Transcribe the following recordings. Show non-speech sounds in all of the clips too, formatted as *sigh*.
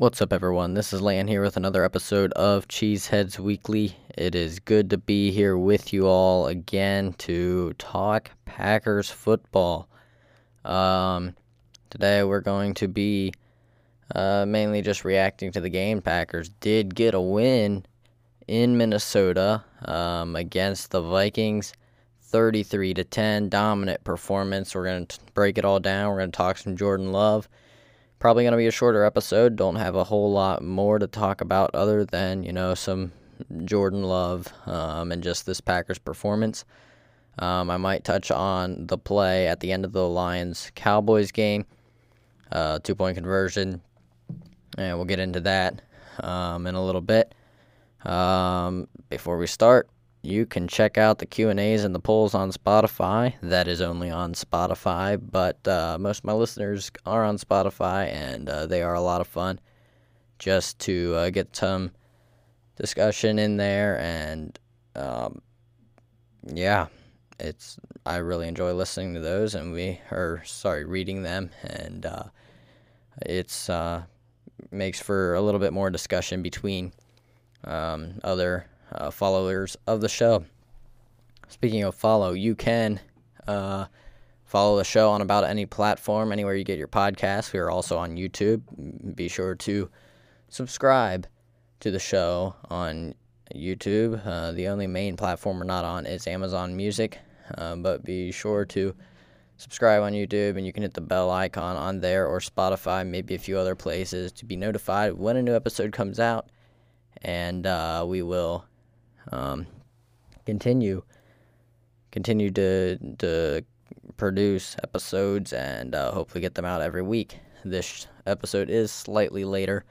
What's up, everyone? This is Lan here with another episode of Cheeseheads Weekly. It is good to be here with you all again to talk Packers football. Um, today we're going to be uh, mainly just reacting to the game. Packers did get a win in Minnesota um, against the Vikings, 33 to 10, dominant performance. We're going to break it all down. We're going to talk some Jordan Love. Probably going to be a shorter episode. Don't have a whole lot more to talk about other than, you know, some Jordan Love um, and just this Packers performance. Um, I might touch on the play at the end of the Lions Cowboys game, uh, two point conversion, and we'll get into that um, in a little bit. Um, before we start, you can check out the Q and A's and the polls on Spotify. That is only on Spotify, but uh, most of my listeners are on Spotify, and uh, they are a lot of fun. Just to uh, get some discussion in there, and um, yeah, it's I really enjoy listening to those, and we are sorry reading them, and uh, it's uh, makes for a little bit more discussion between um, other uh, followers of the show. Speaking of follow, you can uh, follow the show on about any platform, anywhere you get your podcasts. We are also on YouTube. Be sure to subscribe to the show on YouTube. Uh, the only main platform we're not on is Amazon Music, uh, but be sure to subscribe on YouTube and you can hit the bell icon on there or Spotify, maybe a few other places to be notified when a new episode comes out. And uh, we will um, continue continue to to produce episodes and uh, hopefully get them out every week. This episode is slightly later,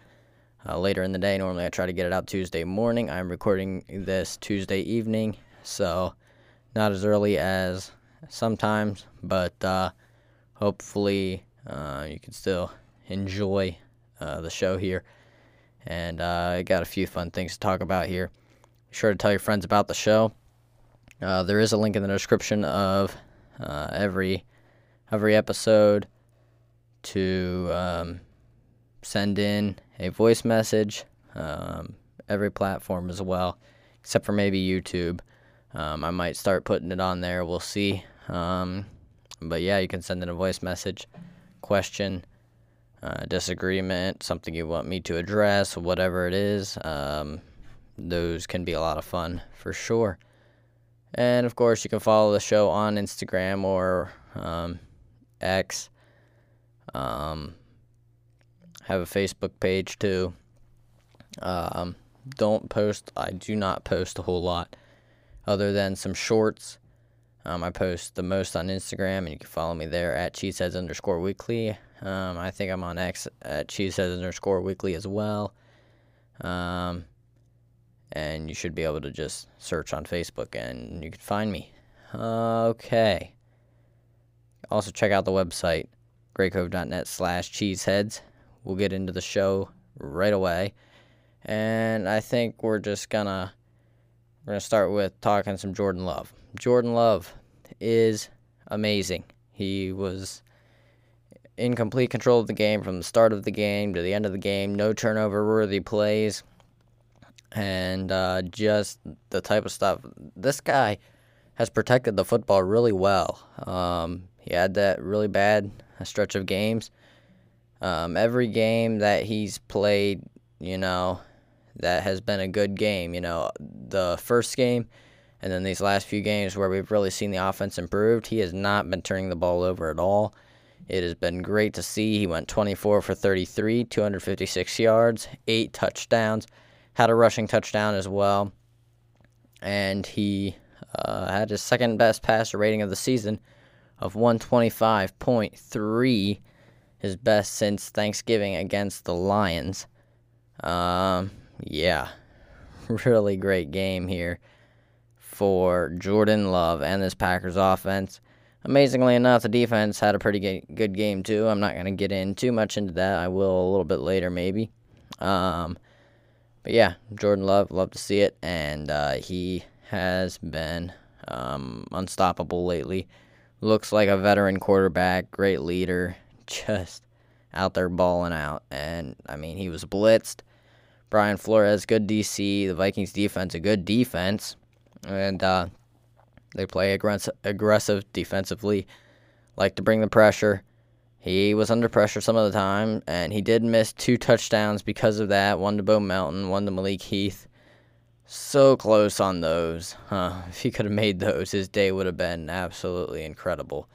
uh, later in the day. Normally, I try to get it out Tuesday morning. I'm recording this Tuesday evening, so not as early as sometimes, but uh, hopefully uh, you can still enjoy uh, the show here. And uh, I got a few fun things to talk about here. Be sure to tell your friends about the show. Uh, there is a link in the description of uh, every every episode to um, send in a voice message. Um, every platform as well, except for maybe YouTube. Um, I might start putting it on there. We'll see. Um, but yeah, you can send in a voice message, question, uh, disagreement, something you want me to address, whatever it is. Um, those can be a lot of fun for sure. And of course, you can follow the show on Instagram or um, X. Um, have a Facebook page too. Um, don't post, I do not post a whole lot other than some shorts. Um, I post the most on Instagram, and you can follow me there at cheeseheads underscore weekly. Um, I think I'm on X at cheeseheads underscore weekly as well. Um, and you should be able to just search on Facebook and you can find me. Okay. Also, check out the website, graycove.net slash cheeseheads. We'll get into the show right away. And I think we're just gonna we're gonna start with talking some Jordan Love. Jordan Love is amazing. He was in complete control of the game from the start of the game to the end of the game. No turnover worthy plays and uh, just the type of stuff. This guy has protected the football really well. Um, he had that really bad stretch of games. Um, every game that he's played, you know, that has been a good game. You know, the first game and then these last few games where we've really seen the offense improved, he has not been turning the ball over at all. It has been great to see. He went 24 for 33, 256 yards, eight touchdowns had a rushing touchdown as well. And he uh, had his second best passer rating of the season of 125.3, his best since Thanksgiving against the Lions. Um, yeah, *laughs* really great game here for Jordan Love and this Packers offense. Amazingly enough, the defense had a pretty good game too. I'm not going to get in too much into that. I will a little bit later, maybe. Um, but yeah, Jordan Love, love to see it, and uh, he has been um, unstoppable lately. Looks like a veteran quarterback, great leader, *laughs* just out there balling out. And I mean, he was blitzed. Brian Flores, good DC. The Vikings defense, a good defense, and uh, they play aggressive, aggressive defensively. Like to bring the pressure. He was under pressure some of the time, and he did miss two touchdowns because of that. One to Bo Melton, one to Malik Heath. So close on those. Huh. *laughs* If he could have made those, his day would have been absolutely incredible.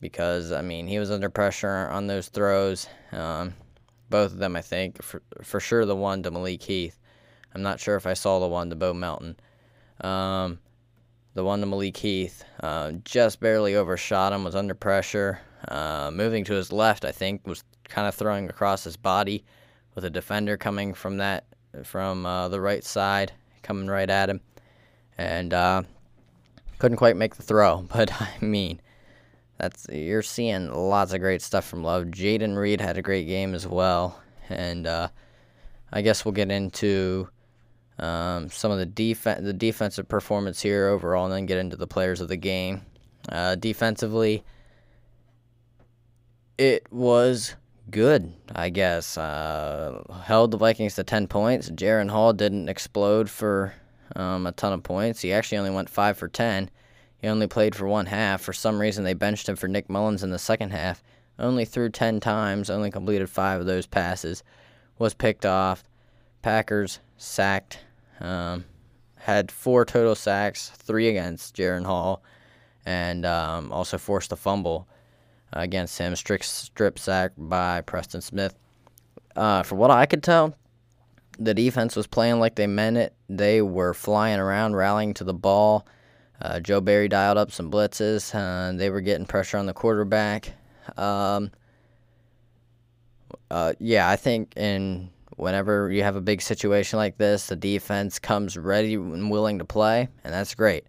Because, I mean, he was under pressure on those throws. Um, both of them, I think. For, for sure, the one to Malik Heath. I'm not sure if I saw the one to Bo Melton. Um, the one to Malik Heath uh, just barely overshot him, was under pressure. Uh, moving to his left, I think, was kind of throwing across his body with a defender coming from that from uh, the right side, coming right at him, and uh, couldn't quite make the throw. *laughs* But I mean, that's you're seeing lots of great stuff from Love. Jayden Reed had a great game as well, and uh, I guess we'll get into um, some of the def- the defensive performance here overall, and then get into the players of the game. Uh, defensively, it was good, I guess. Uh, held the Vikings to 10 points. Jaren Hall didn't explode for um, a ton of points. He actually only went 5 for 10. He only played for one half. For some reason, they benched him for Nick Mullens in the second half. Only threw 10 times, only completed 5 of those passes. Was picked off. Packers sacked. Um, had four total sacks, three against Jaren Hall, and um, also forced a fumble against him. Strict strip sack by Preston Smith. Uh, for what I could tell, the defense was playing like they meant it. They were flying around, rallying to the ball. Uh, Joe Barry dialed up some blitzes. Uh, they were getting pressure on the quarterback. Um, uh, yeah, I think in whenever you have a big situation like this, the defense comes ready and willing to play, and that's great.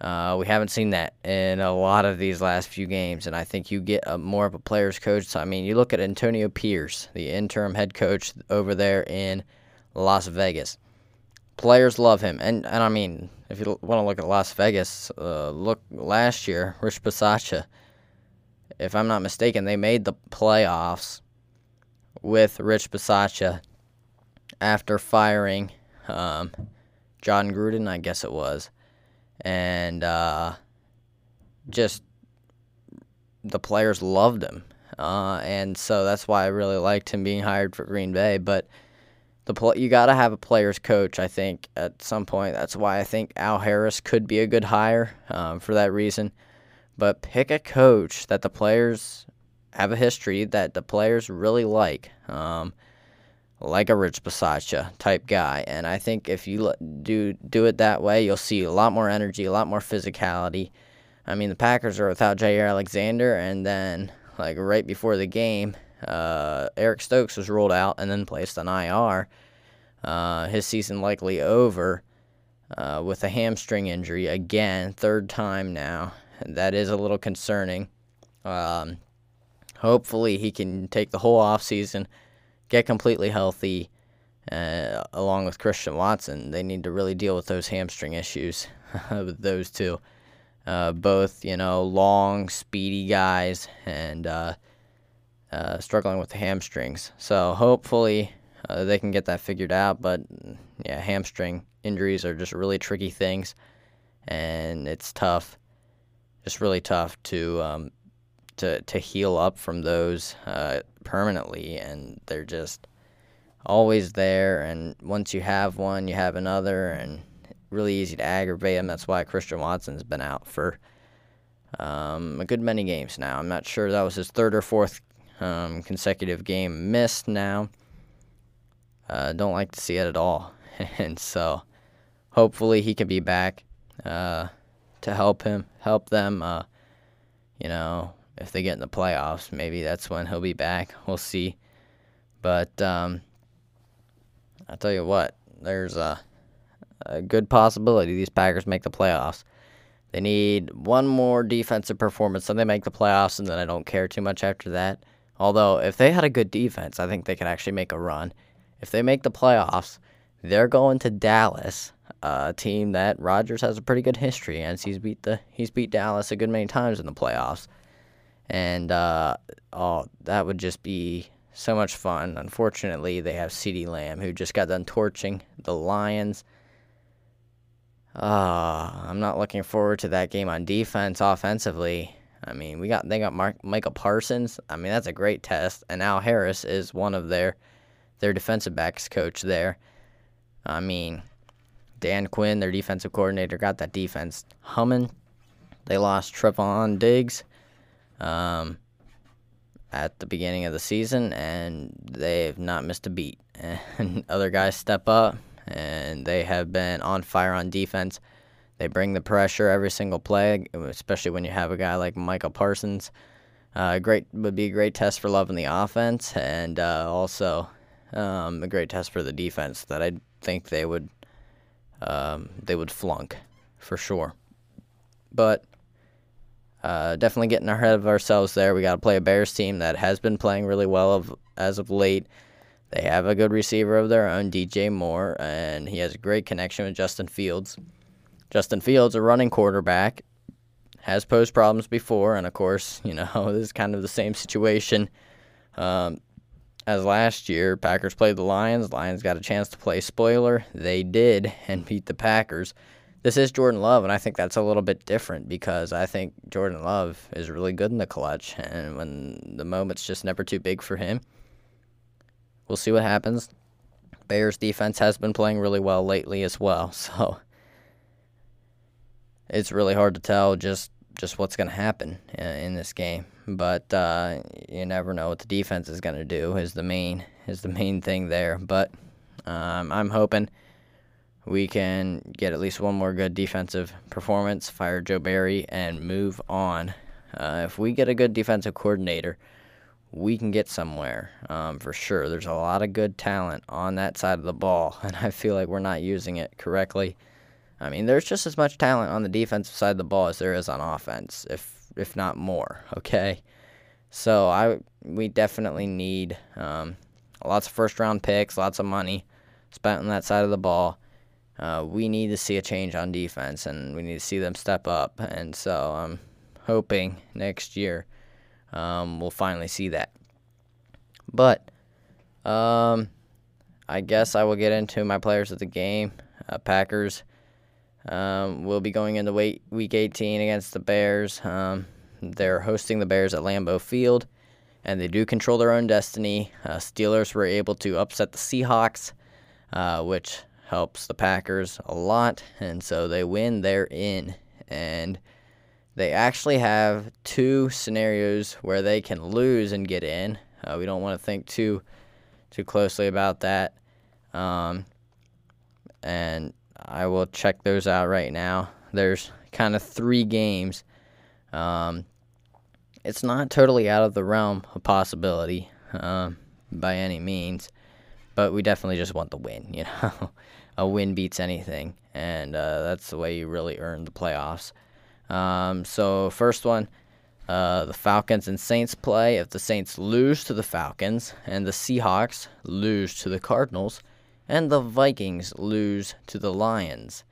Uh, we haven't seen that in a lot of these last few games, and I think you get a, more of a player's coach. So, I mean, you look at Antonio Pierce, the interim head coach over there in Las Vegas. Players love him, and and I mean, if you want to look at Las Vegas, uh, look last year, Rich Bisaccia. If I'm not mistaken, they made the playoffs with Rich Bisaccia after firing um, Jon Gruden, I guess it was and uh, just the players loved him, uh, and so that's why I really liked him being hired for Green Bay. But the pl- you got to have a players coach, I think, at some point. That's why I think Al Harris could be a good hire um, for that reason. But pick a coach that the players have a history that the players really like. Um, like a Rich Bisaccia type guy. And I think if you do do it that way, you'll see a lot more energy, a lot more physicality. I mean, the Packers are without Jaire Alexander, and then like right before the game, uh, Eric Stokes was ruled out and then placed on IR. Uh, his season likely over uh, with a hamstring injury again, third time now. That is a little concerning. Um, hopefully, he can take the whole offseason season get completely healthy, uh, along with Christian Watson. They need to really deal with those hamstring issues *laughs* with those two. Uh, both, you know, long, speedy guys and uh, uh struggling with the hamstrings. So hopefully uh, they can get that figured out. But yeah, hamstring injuries are just really tricky things, and it's tough, just really tough to um, to to heal up from those uh, permanently, and they're just always there. And once you have one, you have another, and really easy to aggravate them. That's why Christian Watson's been out for um, a good many games now. I'm not sure that was his third or fourth um, consecutive game missed now. Uh, don't like to see it at all, *laughs* and so hopefully he can be back uh, to help him, help them. Uh, you know, if they get in the playoffs, maybe that's when he'll be back. We'll see. But um, I'll tell you what, there's a, a good possibility these Packers make the playoffs. They need one more defensive performance, then they make the playoffs, and then I don't care too much after that. Although, if they had a good defense, I think they could actually make a run. If they make the playoffs, they're going to Dallas, a team that Rodgers has a pretty good history against. He's beat the he's beat Dallas a good many times in the playoffs and uh, oh, that would just be so much fun. Unfortunately, they have CeeDee Lamb, who just got done torching the Lions. Uh, I'm not looking forward to that game on defense offensively. I mean, we got they got Mark, Micah Parsons. I mean, that's a great test. And Al Harris is one of their their defensive backs coach there. I mean, Dan Quinn, their defensive coordinator, got that defense humming. They lost Trevon Diggs um, at the beginning of the season, and they've not missed a beat. *laughs* And other guys step up, and they have been on fire on defense. They bring the pressure every single play, especially when you have a guy like Michael Parsons. Uh, great would be a great test for loving the offense, and uh, also um, a great test for the defense that I think they would um, they would flunk for sure. But uh, definitely getting ahead of ourselves there. We got to play a Bears team that has been playing really well of, as of late. They have a good receiver of their own, DJ Moore, and he has a great connection with Justin Fields. Justin Fields, a running quarterback, has posed problems before, and of course, *laughs* you know, this is kind of the same situation um, as last year. Packers played the Lions. Lions got a chance to play spoiler. They did *laughs* and beat the Packers. This is Jordan Love, and I think that's a little bit different because I think Jordan Love is really good in the clutch, and when the moment's just never too big for him, we'll see what happens. Bears defense has been playing really well lately as well, *laughs* so it's really hard to tell just just what's going to happen in, this game. But uh, you never know what the defense is going to do. Is the main is the main thing there. But um, I'm hoping we can get at least one more good defensive performance, fire Joe Barry, and move on. Uh, if we get a good defensive coordinator, we can get somewhere um, for sure. There's a lot of good talent on that side of the ball, *laughs* and I feel like we're not using it correctly. I mean, there's just as much talent on the defensive side of the ball as there is on offense, if if not more. *laughs* Okay, so I we definitely need um, lots of first round picks, lots of money spent on that side of the ball. Uh, we need to see a change on defense, and we need to see them step up. And so I'm hoping next year um, we'll finally see that. But um, I guess I will get into my players of the game. Uh, Packers um, will be going into week, week 18 against the Bears. Um, they're hosting the Bears at Lambeau Field, and they do control their own destiny. Uh, Steelers were able to upset the Seahawks, uh, which helps the Packers a lot, and so they win. They're in, and they actually have two scenarios where they can lose and get in. Uh, we don't want to think too too closely about that. Um, and I will check those out right now. There's kind of three games. Um, it's not totally out of the realm of possibility um, by any means, but we definitely just want the win. *laughs* You know, a win beats anything, and uh, that's the way you really earn the playoffs. Um, so first one, uh, the Falcons and Saints play. If the Saints lose to the Falcons and the Seahawks lose to the Cardinals, and the Vikings lose to the Lions.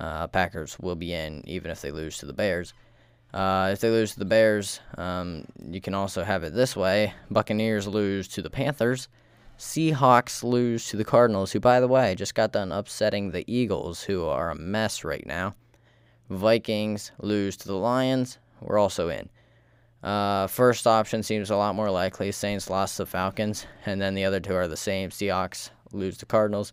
Uh, Packers will be in even if they lose to the Bears. Uh, if they lose to the Bears, um, you can also have it this way Buccaneers lose to the Panthers. Seahawks lose to the Cardinals, who, by the way, just got done upsetting the Eagles, who are a mess right now. Vikings lose to the Lions. We're also in. Uh, first option seems a lot more likely. Saints lost to the Falcons, and then the other two are the same. Seahawks lose to Cardinals.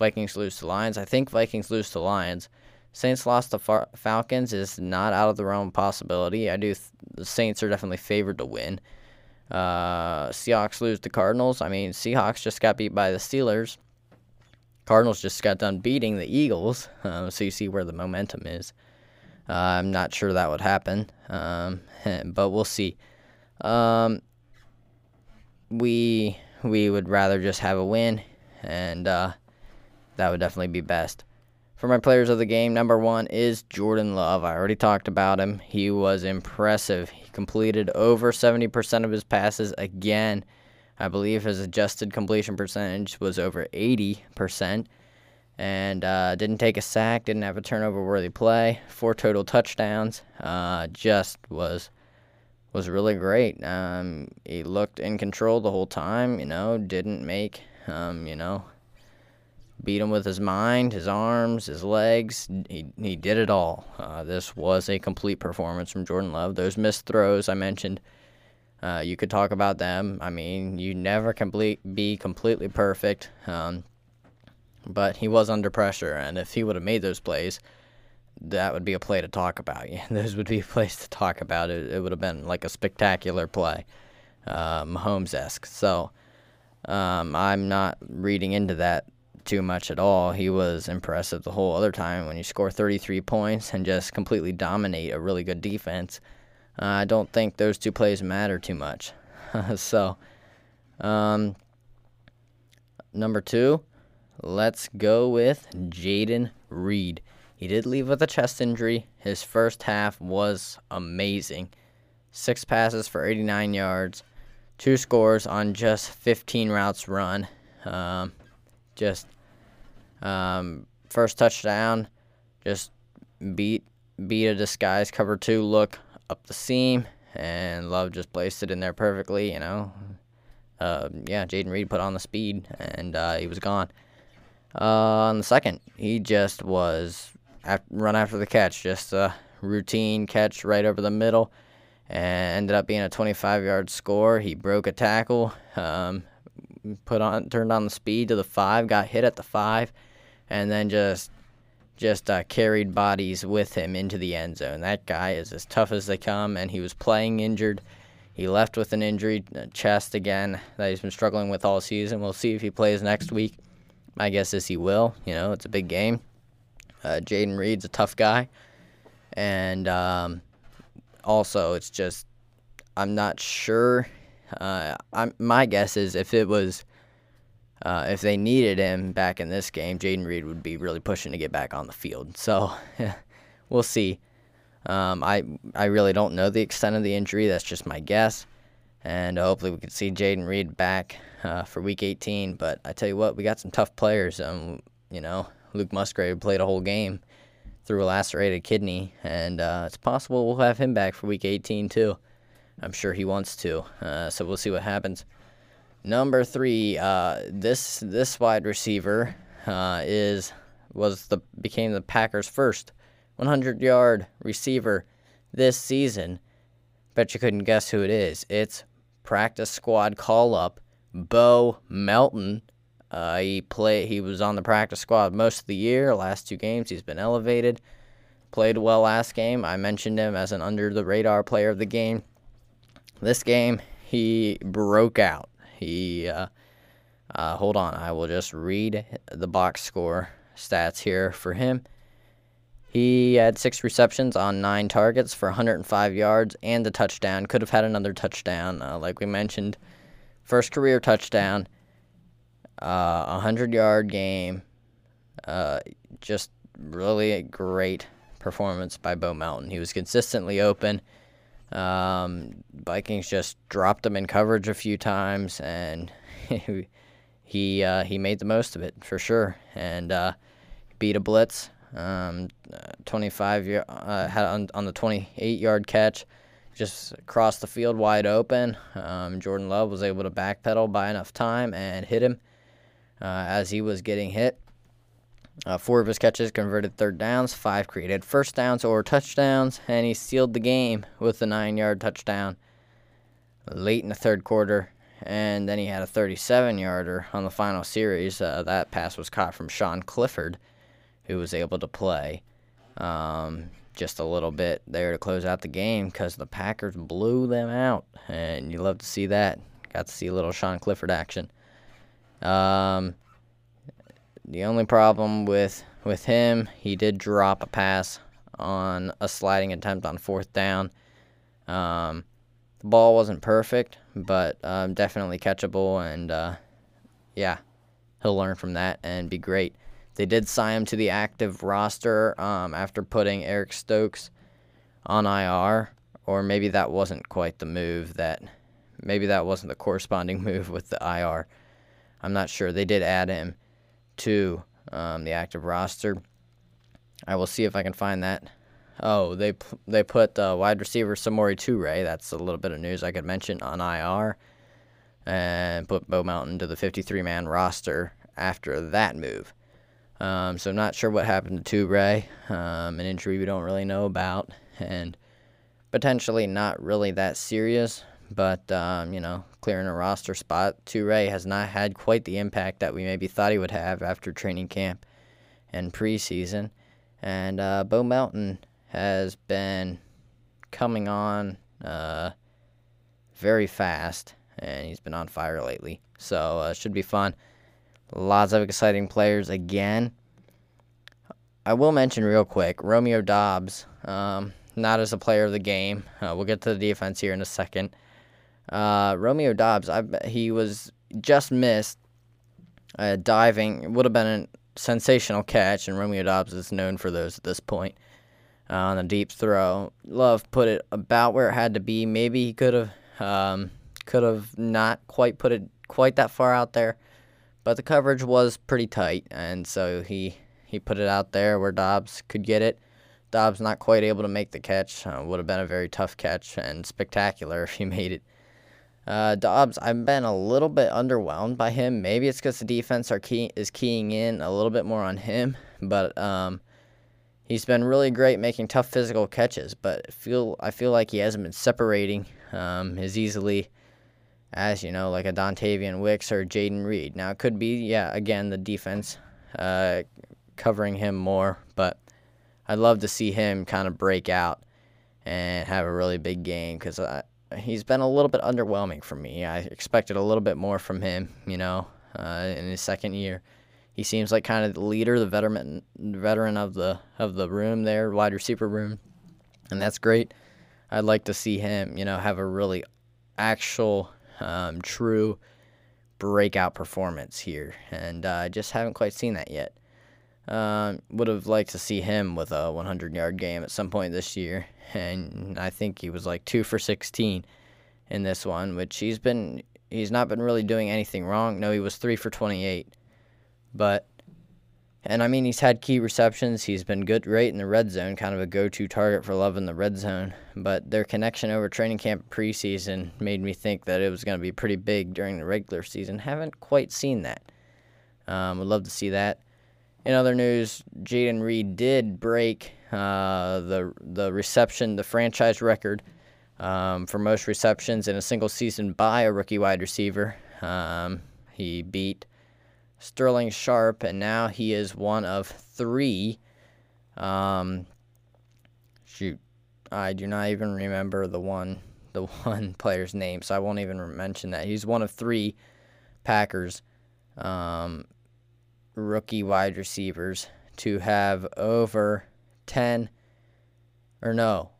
Vikings lose to Lions. I think Vikings lose to Lions. Saints lost to Far- Falcons is not out of the realm of possibility. I do. Th- the Saints are definitely favored to win. Uh, Seahawks lose to Cardinals. I mean, Seahawks just got beat by the Steelers. Cardinals just got done beating the Eagles. Uh, *laughs* so you see where the momentum is. Uh, I'm not sure that would happen, um, *laughs* but we'll see. Um, we we would rather just have a win and uh, that would definitely be best. For my players of the game, number one is Jordan Love. I already talked about him. He was impressive. Completed over 70% of his passes again. I believe his adjusted completion percentage was over 80%. And uh, didn't take a sack, didn't have a turnover worthy play, four total touchdowns. Uh, just was was really great. Um, he looked in control the whole time. You know, didn't make um, you know beat him with his mind, his arms, his legs. He he did it all. Uh, this was a complete performance from Jordan Love. Those missed throws I mentioned. Uh, you could talk about them. I mean, you never complete be completely perfect, um, but he was under pressure, and if he would have made those plays, that would be a play to talk about. *laughs* Yeah, those would be a place to talk about. It, it would have been like a spectacular play, uh, Mahomes esque. So um, I'm not reading into that too much at all. He was impressive the whole other time when you score 33 points and just completely dominate a really good defense. Uh, I don't think those two plays matter too much. *laughs* so, um, number two, let's go with Jayden Reed. He did leave with a chest injury. His first half was amazing. Six passes for 89 yards, two scores on just 15 routes run. Um, just um, first touchdown, just beat beat a disguise cover two look up the seam, and Love just placed it in there perfectly. You know, uh, yeah, Jayden Reed put on the speed, and uh, he was gone. Uh, on the second, he just was run after the catch, just a routine catch right over the middle, and ended up being a 25-yard score. He broke a tackle, um, put on, turned on the speed to the five, got hit at the five, and then just just uh, carried bodies with him into the end zone. That guy is as tough as they come, and he was playing injured. He left with an injury uh, chest again that he's been struggling with all season. We'll see if he plays next week. My guess is he will. You know, it's a big game. Uh, Jayden Reed's a tough guy, and um, also it's just I'm not sure. Uh, I'm my guess is if it was uh, if they needed him back in this game, Jayden Reed would be really pushing to get back on the field. So *laughs* we'll see. Um, I I really don't know the extent of the injury. That's just my guess, and hopefully we can see Jayden Reed back uh, for Week 18. But I tell you what, we got some tough players. Um, you know, Luke Musgrave played a whole game through a lacerated kidney, and uh, it's possible we'll have him back for Week 18 too. I'm sure he wants to. Uh, so we'll see what happens. Number three, uh, this this wide receiver uh, is was the became the Packers' first 100 yard receiver this season. Bet you couldn't guess who it is. It's practice squad call up Bo Melton. Uh, he play he was on the practice squad most of the year. Last two games he's been elevated. Played well last game. I mentioned him as an under the radar player of the game. This game he broke out. He, uh, uh, hold on, I will just read the box score stats here for him. He had six receptions on nine targets for 105 yards and a touchdown. Could have had another touchdown, uh, like we mentioned. First career touchdown, uh, 100 yard game. Uh, just really a great performance by Bo Melton. He was consistently open. Um, Vikings just dropped him in coverage a few times, and *laughs* he uh, he made the most of it for sure, and uh, beat a blitz. Um, 25 year, uh, had on, on the 28 yard catch, just crossed the field wide open. Um, Jordan Love was able to backpedal by enough time and hit him uh, as he was getting hit. Uh, four of his catches converted third downs, five created first downs or touchdowns, and he sealed the game with a nine yard touchdown late in the third quarter. And then he had a 37 yarder on the final series. Uh, that pass was caught from Sean Clifford, who was able to play um, just a little bit there to close out the game because the Packers blew them out. And you love to see that. Got to see a little Sean Clifford action. Um, the only problem with with him, he did drop a pass on a sliding attempt on fourth down. Um, the ball wasn't perfect, but um, definitely catchable, and uh, yeah, he'll learn from that and be great. They did sign him to the active roster um, after putting Eric Stokes on IR, or maybe that wasn't quite the move that, maybe that wasn't the corresponding *laughs* move with the IR. I'm not sure. They did add him to um, the active roster. I will see if I can find that Oh, they they put uh, wide receiver Samori Toure. That's a little bit of news I could mention on IR, and put Bo Melton to the 53 man roster after that move. Um, so I'm not sure what happened to Toure, um, an injury we don't really know about, and potentially not really that serious. But um, you know, clearing a roster spot, Toure has not had quite the impact that we maybe thought he would have after training camp and preseason. And uh, Bo Melton has been coming on uh, very fast, and he's been on fire lately. So uh, should be fun. Lots of exciting players again. I will mention real quick Romeo Doubs, um, not as a player of the game. Uh, we'll get to the defense here in a second. Uh, Romeo Doubs, I he was just missed uh, diving. It would have been a sensational catch, and Romeo Doubs is known for those at this point. Uh, on the deep throw, Love put it about where it had to be. Maybe he could have um, could have not quite put it quite that far out there, but the coverage was pretty tight, and so he he put it out there where Doubs could get it. Doubs not quite able to make the catch. Uh, would have been a very tough catch and spectacular *laughs* if he made it. Uh, Doubs, I've been a little bit underwhelmed by him. Maybe it's because the defense are key, is keying in a little bit more on him, *laughs* but um, he's been really great making tough physical catches. But I feel I feel like he hasn't been separating um, as easily as you know, like a Dontayvion Wicks or Jayden Reed. Now it could be, yeah, again the defense uh, covering him more, but I'd love to see him kind of break out and have a really big game because he's been a little bit underwhelming for me. I expected a little bit more from him, you know, uh, in his second year. He seems like kind of the leader, the veteran, veteran of the of the room there, wide receiver room, and that's great. I'd like to see him, you know, have a really actual, um, true breakout performance here, and uh, I uh, just haven't quite seen that yet. Um, would have liked to see him with a 100 yard game at some point this year, and I think he was like two for 16 in this one, which he's been he's not been really doing anything wrong. No, he was three for 28, but and I mean he's had key receptions. He's been good, great in the red zone, kind of a go-to target for Love in the red zone. But their connection over training camp preseason made me think that it was going to be pretty big during the regular season. Haven't quite seen that. Um, would love to see that. In other news, Jayden Reed did break uh, the the reception, the franchise record um, for most receptions in a single season by a rookie wide receiver. Um, he beat Sterling Sharpe, and now he is one of three. Um, shoot, I do not even remember the one the *laughs* one player's name, so I won't even mention that. He's one of three Packers um, rookie wide receivers to have over 10 or no,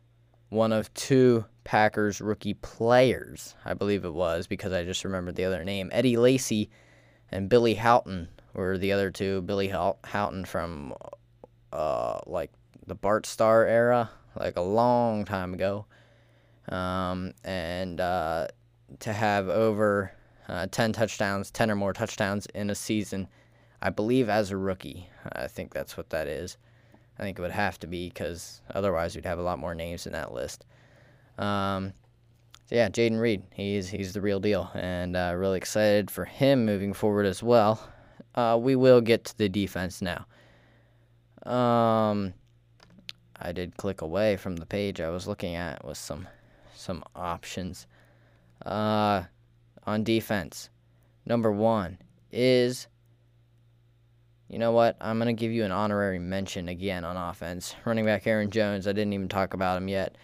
one of two Packers rookie players, I believe it was, because I just remembered the other name. Eddie Lacy and Billy Howton were the other two. Billy Howton from uh, like the Bart Starr era, like a long time ago. Um, and uh, to have over uh, 10 touchdowns, 10 or more touchdowns in a season I believe as a rookie. I think that's what that is. I think it would have to be because otherwise we'd have a lot more names in that list. Um, so yeah, Jayden Reed, he's he's the real deal, and uh, really excited for him moving forward as well. Uh, we will get to the defense now. Um, I did click away from the page I was looking at with some some options. Uh, on defense, number one is you know what? I'm going to give you an honorary mention again on offense. Running back Aaron Jones, I didn't even talk about him yet.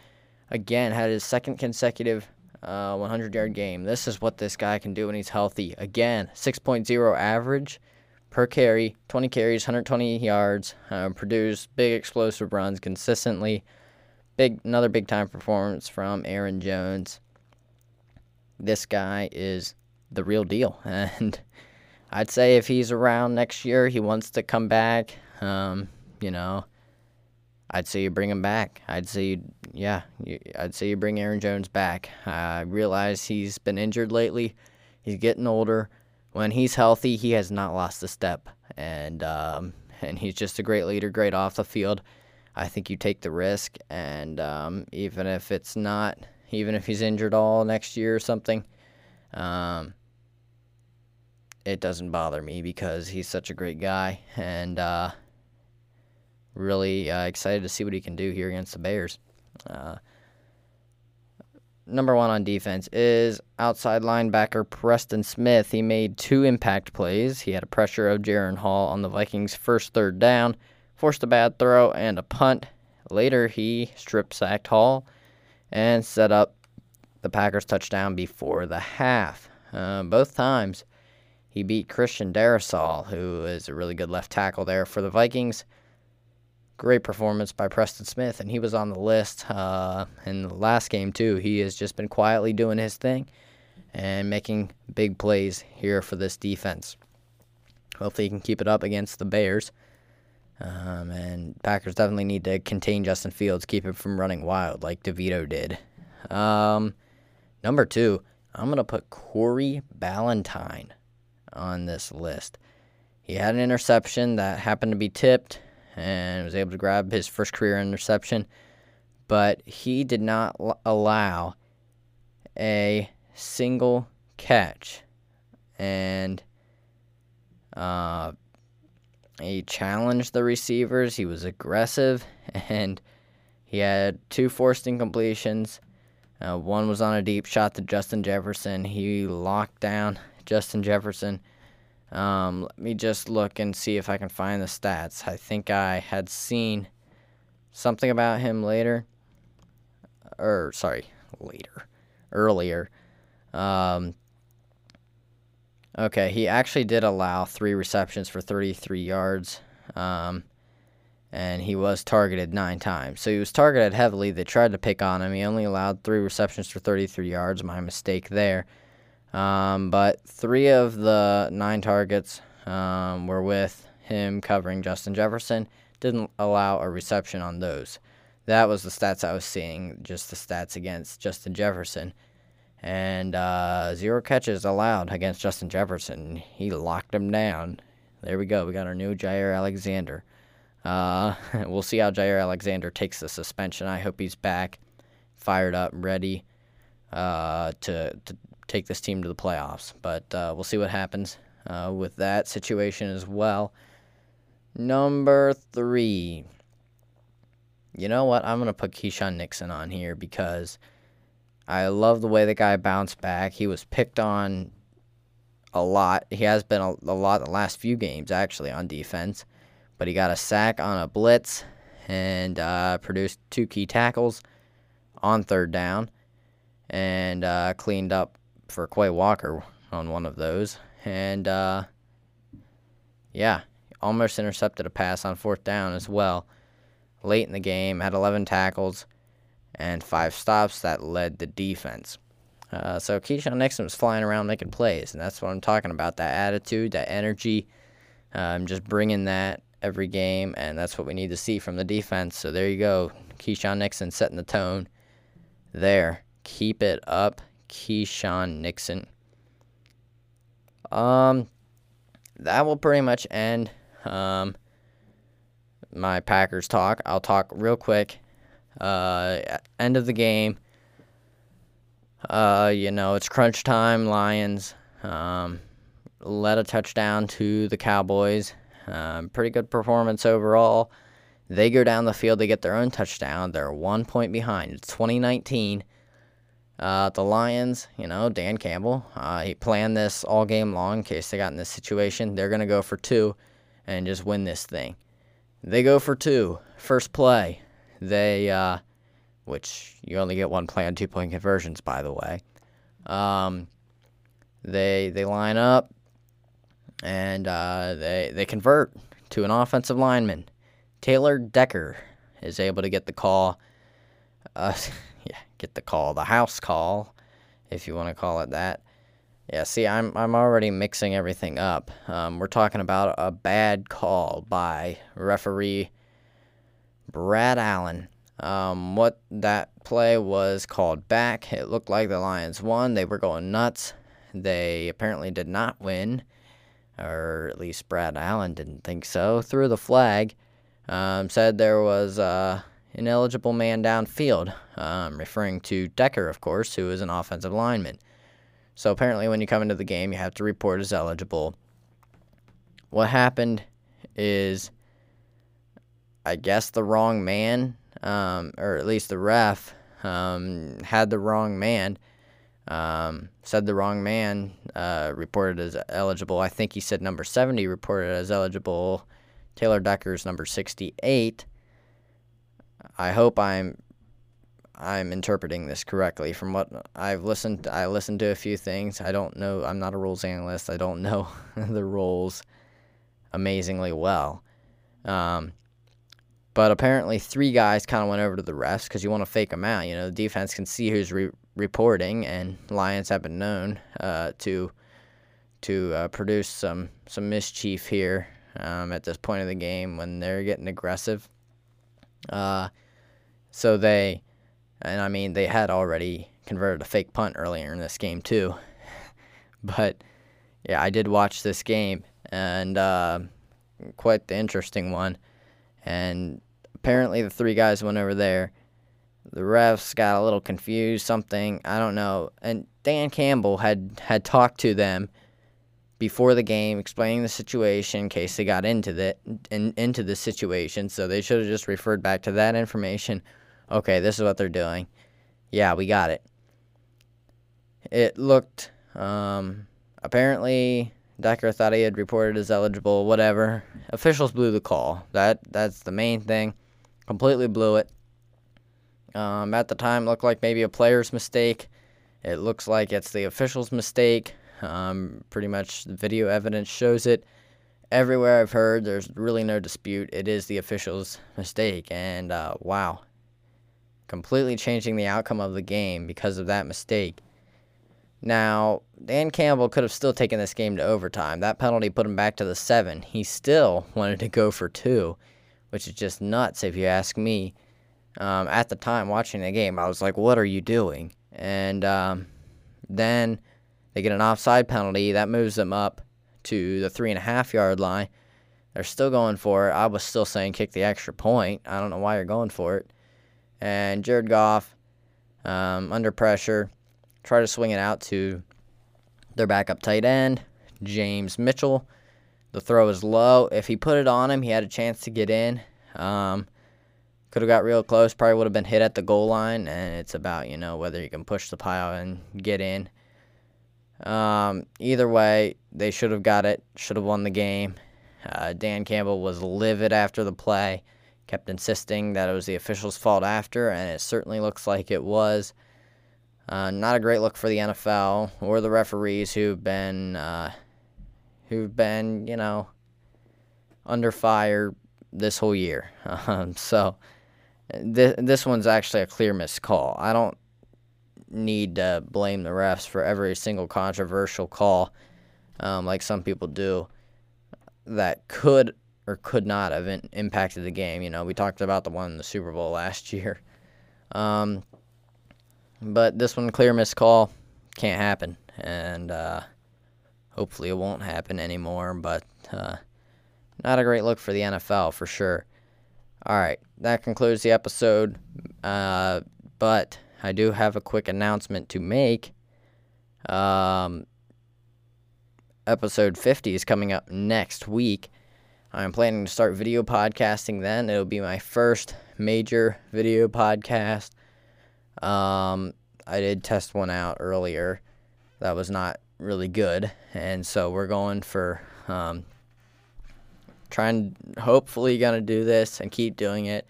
Again, had his second consecutive 100 uh, yard game. This is what this guy can do when he's healthy. Again, 6.0 average per carry, 20 carries, 120 yards, uh, produce big explosive runs consistently. Big, another big time performance from Aaron Jones. This guy is the real deal, *laughs* and I'd say if he's around next year, he wants to come back. Um, you know, I'd say you bring him back. I'd say, you, yeah, you, I'd say you bring Aaron Jones back. I realize he's been injured lately. He's getting older. When he's healthy, he has not lost a step, and um, *laughs* and he's just a great leader, great off the field. I think you take the risk, and um, even if it's not, even if he's injured all next year or something, um, it doesn't bother me because he's such a great guy, and uh, really uh, excited to see what he can do here against the Bears. Uh, number one on defense is outside linebacker Preston Smith. He made two impact plays. He had a pressure of Jaren Hall on the Vikings' first third down, forced a bad throw and a punt. Later, he strip sacked Hall and set up the Packers' touchdown before the half. Uh, both times, he beat Christian Darrisaw, who is a really good left tackle there for the Vikings. Great performance by Preston Smith, and he was on the list uh, in the last game, too. He has just been quietly doing his thing and making big plays here for this defense. Hopefully, he can keep it up against the Bears. Um, and Packers definitely need to contain Justin Fields, keep him from running wild like DeVito did. Um, number two, I'm going to put Corey Ballentine on this list. He had an interception that happened to be tipped and was able to grab his first career interception, but he did not l- allow a single catch. And uh, he challenged the receivers. He was aggressive, *laughs* and he had two forced incompletions. Uh, one was on a deep shot to Justin Jefferson. He locked down Justin Jefferson um, let me just look and see if I can find the stats. I think I had seen something about him later. Or, sorry, later. Earlier. Um, okay, he actually did allow three receptions for 33 yards. Um, and he was targeted nine times. So he was targeted heavily. They tried to pick on him. He only allowed three receptions for 33 yards. My mistake there. Um, but three of the nine targets um, were with him covering Justin Jefferson. Didn't allow a reception on those. That was the stats I was seeing, just the stats against Justin Jefferson. And uh, zero catches allowed against Justin Jefferson. He locked him down. There we go. We got our new Jaire Alexander. Uh, *laughs* we'll see how Jaire Alexander takes the suspension. I hope he's back, fired up, ready uh, to, to take this team to the playoffs. But uh, we'll see what happens uh, with that situation as well. Number three. You know what? I'm going to put Keisean Nixon on here because I love the way the guy bounced back. He was picked on a lot. He has been a, a lot the last few games, actually, on defense. But he got a sack on a blitz and uh, produced two key tackles on third down and uh, cleaned up for Quay Walker on one of those. And uh, yeah, almost intercepted a pass on fourth down as well. Late in the game, had 11 tackles and five stops that led the defense. Uh, so Keisean Nixon was flying around making plays, and that's what I'm talking about. That attitude, that energy, um, just bringing that every game, and that's what we need to see from the defense. So there you go, Keisean Nixon setting the tone there. Keep it up. Keisean Nixon. Um, that will pretty much end um, my Packers talk. I'll talk real quick. Uh, end of the game. Uh, you know, it's crunch time. Lions um, led a touchdown to the Cowboys. Um, pretty good performance overall. They go down the field, they get their own touchdown. They're one point behind. It's 2019. Uh, the Lions, you know, Dan Campbell, uh, he planned this all game long in case they got in this situation. They're going to go for two and just win this thing. They go for two. First play, they, uh, which you only get one play on two point conversions, by the way. Um, they they line up and uh, they they convert to an offensive lineman. Taylor Decker is able to get the call. *laughs* Get the call, the house call, if you want to call it that. Yeah, see, I'm I'm already mixing everything up. Um, we're talking about a bad call by referee Brad Allen. Um, what that play was called back. It looked like the Lions won. They were going nuts. They apparently did not win, or at least Brad Allen didn't think so. Threw the flag. um, said there was uh, an eligible man downfield, um, referring to Decker, of course, who is an offensive lineman. So apparently, when you come into the game, you have to report as eligible. What happened is, I guess, the wrong man, um, or at least the ref, um, had the wrong man. Um, said the wrong man uh, reported as eligible. I think he said number 70 reported as eligible. Taylor Decker is number 68. I hope I'm I'm interpreting this correctly. From what I've listened, I listened to a few things. I don't know. I'm not a rules analyst. I don't *laughs* know the rules amazingly well. Um, but apparently, three guys kind of went over to the refs because you want to fake them out. You know, the defense can see who's re- reporting, and Lions have been known uh, to to uh, produce some some mischief here um, at this point of the game when they're getting aggressive. Uh, so they, and I mean, they had already converted a fake punt earlier in this game too. *laughs* but yeah, I did watch this game, and uh, quite the interesting one. And apparently, the three guys went over there. The refs got a little confused, something I don't know. And Dan Campbell had had talked to them before the game, explaining the situation in case they got into the in, into the situation. So they should have just referred back to that information. Okay, this is what they're doing. Yeah, we got it. It looked um, apparently Decker thought he had reported as eligible. Whatever. Officials blew the call. That that's the main thing. Completely blew it. Um, at the time, looked like maybe a player's mistake. It looks like it's the official's mistake. Um, pretty much the video evidence shows it. Everywhere I've heard, there's really no dispute. It is the official's mistake. And uh, wow, completely changing the outcome of the game because of that mistake. Now, Dan Campbell could have still taken this game to overtime. That penalty put him back to the seven. He still *laughs* wanted to go for two, which is just nuts if you ask me. Um, at the time watching the game, I was like, what are you doing? And um, then they get an offside penalty. That moves them up to the three and a half yard line. They're still going for it. I was still saying kick the extra point. I don't know why you're going for it. And Jared Goff, um, under pressure, try to swing it out to their backup tight end, James Mitchell. The throw is low. If he put it on him, he had a chance to get in. Um, could have got real close. Probably would have been hit at the goal line. And it's about, you know, whether you can push the pile and get in. Um, either way, they should have got it, should have won the game. Uh, Dan Campbell was livid after the play, kept insisting that it was the officials' fault after, and it certainly looks like it was. Uh, not a great look for the NFL or the referees who've been, uh, who've been, you know, under fire this whole year. *laughs* Um, so th- this one's actually a clear missed call. I don't need to blame the refs for every single controversial call, um, like some people do, that could or could not have in- impacted the game. You know, we talked about the one in the Super Bowl last *laughs* year. Um, but this one, clear miss call, can't happen. And uh, hopefully it won't happen anymore. But uh, not a great look for the NFL for sure. All right, that concludes the episode. Uh, but I do have a quick announcement to make. Um, episode 50 is coming up next week. I'm planning to start video podcasting then. It'll be my first major video podcast. Um, I did test one out earlier. That was not really good. And so we're going for um, trying, hopefully, going to do this and keep doing it.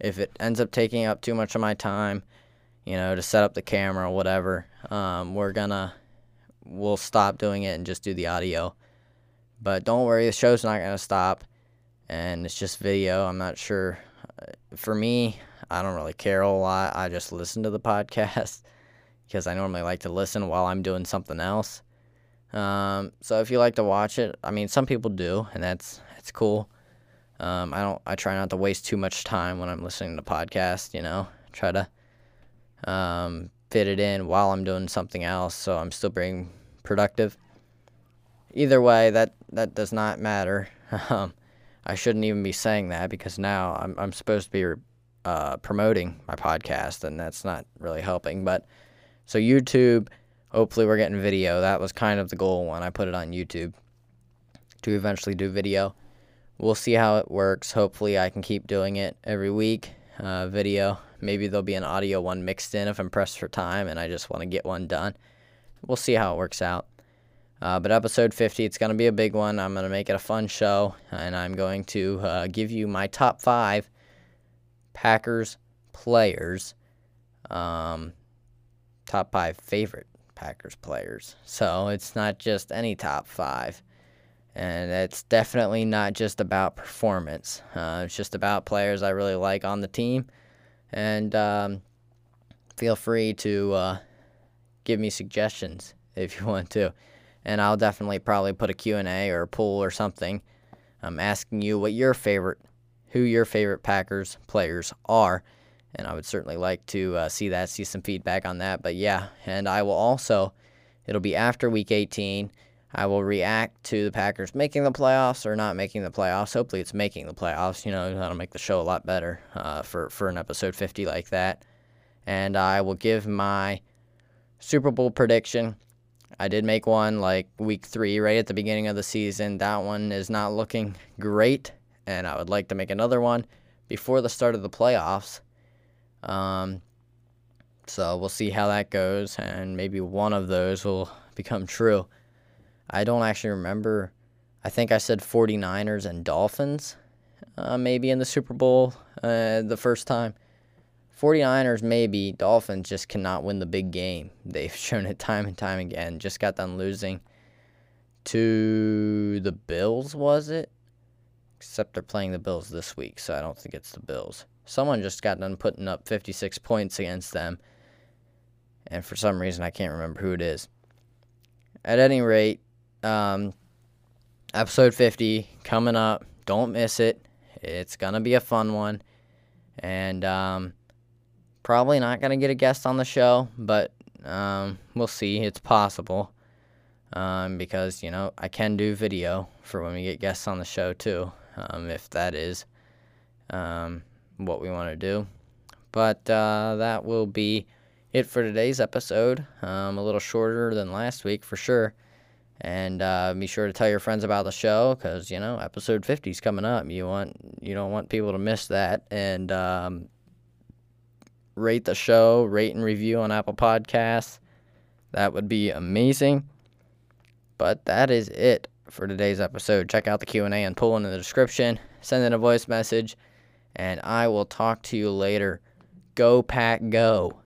If it ends up taking up too much of my time, you know, to set up the camera or whatever, um, we're gonna we'll stop doing it and just do the audio. But don't worry, the show's not gonna stop, and it's just video. I'm not sure. Uh, for me, I don't really care a lot. I just listen to the *laughs* podcast because I normally like to listen while I'm doing something else. Um, so if you like to watch it, I mean, some people do, and that's that's cool. Um, I don't. I try not to waste too much time when I'm listening to podcasts. You know, try to um, fit it in while I'm doing something else, so I'm still being productive. Either way, that that does not matter. *laughs* Um, I shouldn't even be saying that because now I'm I'm supposed to be uh, promoting my podcast, and that's not really helping. But so YouTube, hopefully we're getting video. That was kind of the goal when I put it on YouTube to eventually do video. We'll see how it works. Hopefully I can keep doing it every week. Uh, video. Maybe there'll be an audio one mixed in if I'm pressed for time and I just want to get one done. We'll see how it works out. Uh, but episode 50, it's going to be a big one. I'm going to make it a fun show, and I'm going to uh, give you my top five Packers players, um, top five favorite Packers players. So it's not just any top five. And it's definitely not just about performance. Uh, it's just about players I really like on the team. And um, feel free to uh, give me suggestions *laughs* if you want to and I'll definitely probably put a Q&A or a poll or something um, asking you what your favorite, who your favorite Packers players are. And I would certainly like to uh, see that, see some feedback on that. But yeah, and I will also, it'll be after week 18. I will react to the Packers making the playoffs or not making the playoffs. Hopefully, it's making the playoffs. You know, that'll make the show a lot better uh, for, for an episode 50 like that. And I will give my Super Bowl prediction I did make one like week three, right at the beginning of the season. That one is not looking great, and I would like to make another one before the start of the playoffs. Um, so we'll see how that goes, and maybe one of those will *laughs* become true. I don't actually remember. I think I said 49ers and Dolphins, uh, maybe in the Super Bowl uh, the first time. 49ers maybe, Dolphins just cannot win the big game. *laughs* They've shown it time and time again. Just got done losing to the Bills, was it? Except they're playing the Bills this week, so I don't think it's the Bills. Someone just got done putting up 56 points against them, and for some reason I can't remember who it is. At any rate, um, episode 50 coming up. Don't miss it. It's going to be a fun one. And um, Probably not going to get a guest on the show, but um, we'll see. It's possible. Um, because, you know, I can do video for when we get guests on the show, too, um, if that is um, what we want to do. But uh, that will be it for today's episode. Um, a little shorter than last week, for sure. And uh, be sure to tell your friends about the show because you know episode 50 is coming up. You want you don't want people to miss that. And um, rate the show, rate and review on Apple Podcasts. That would be amazing. But that is it for today's episode. Check out the Q&A and poll in the description. Send in a voice message, and I will talk to you later. Go Pack Go.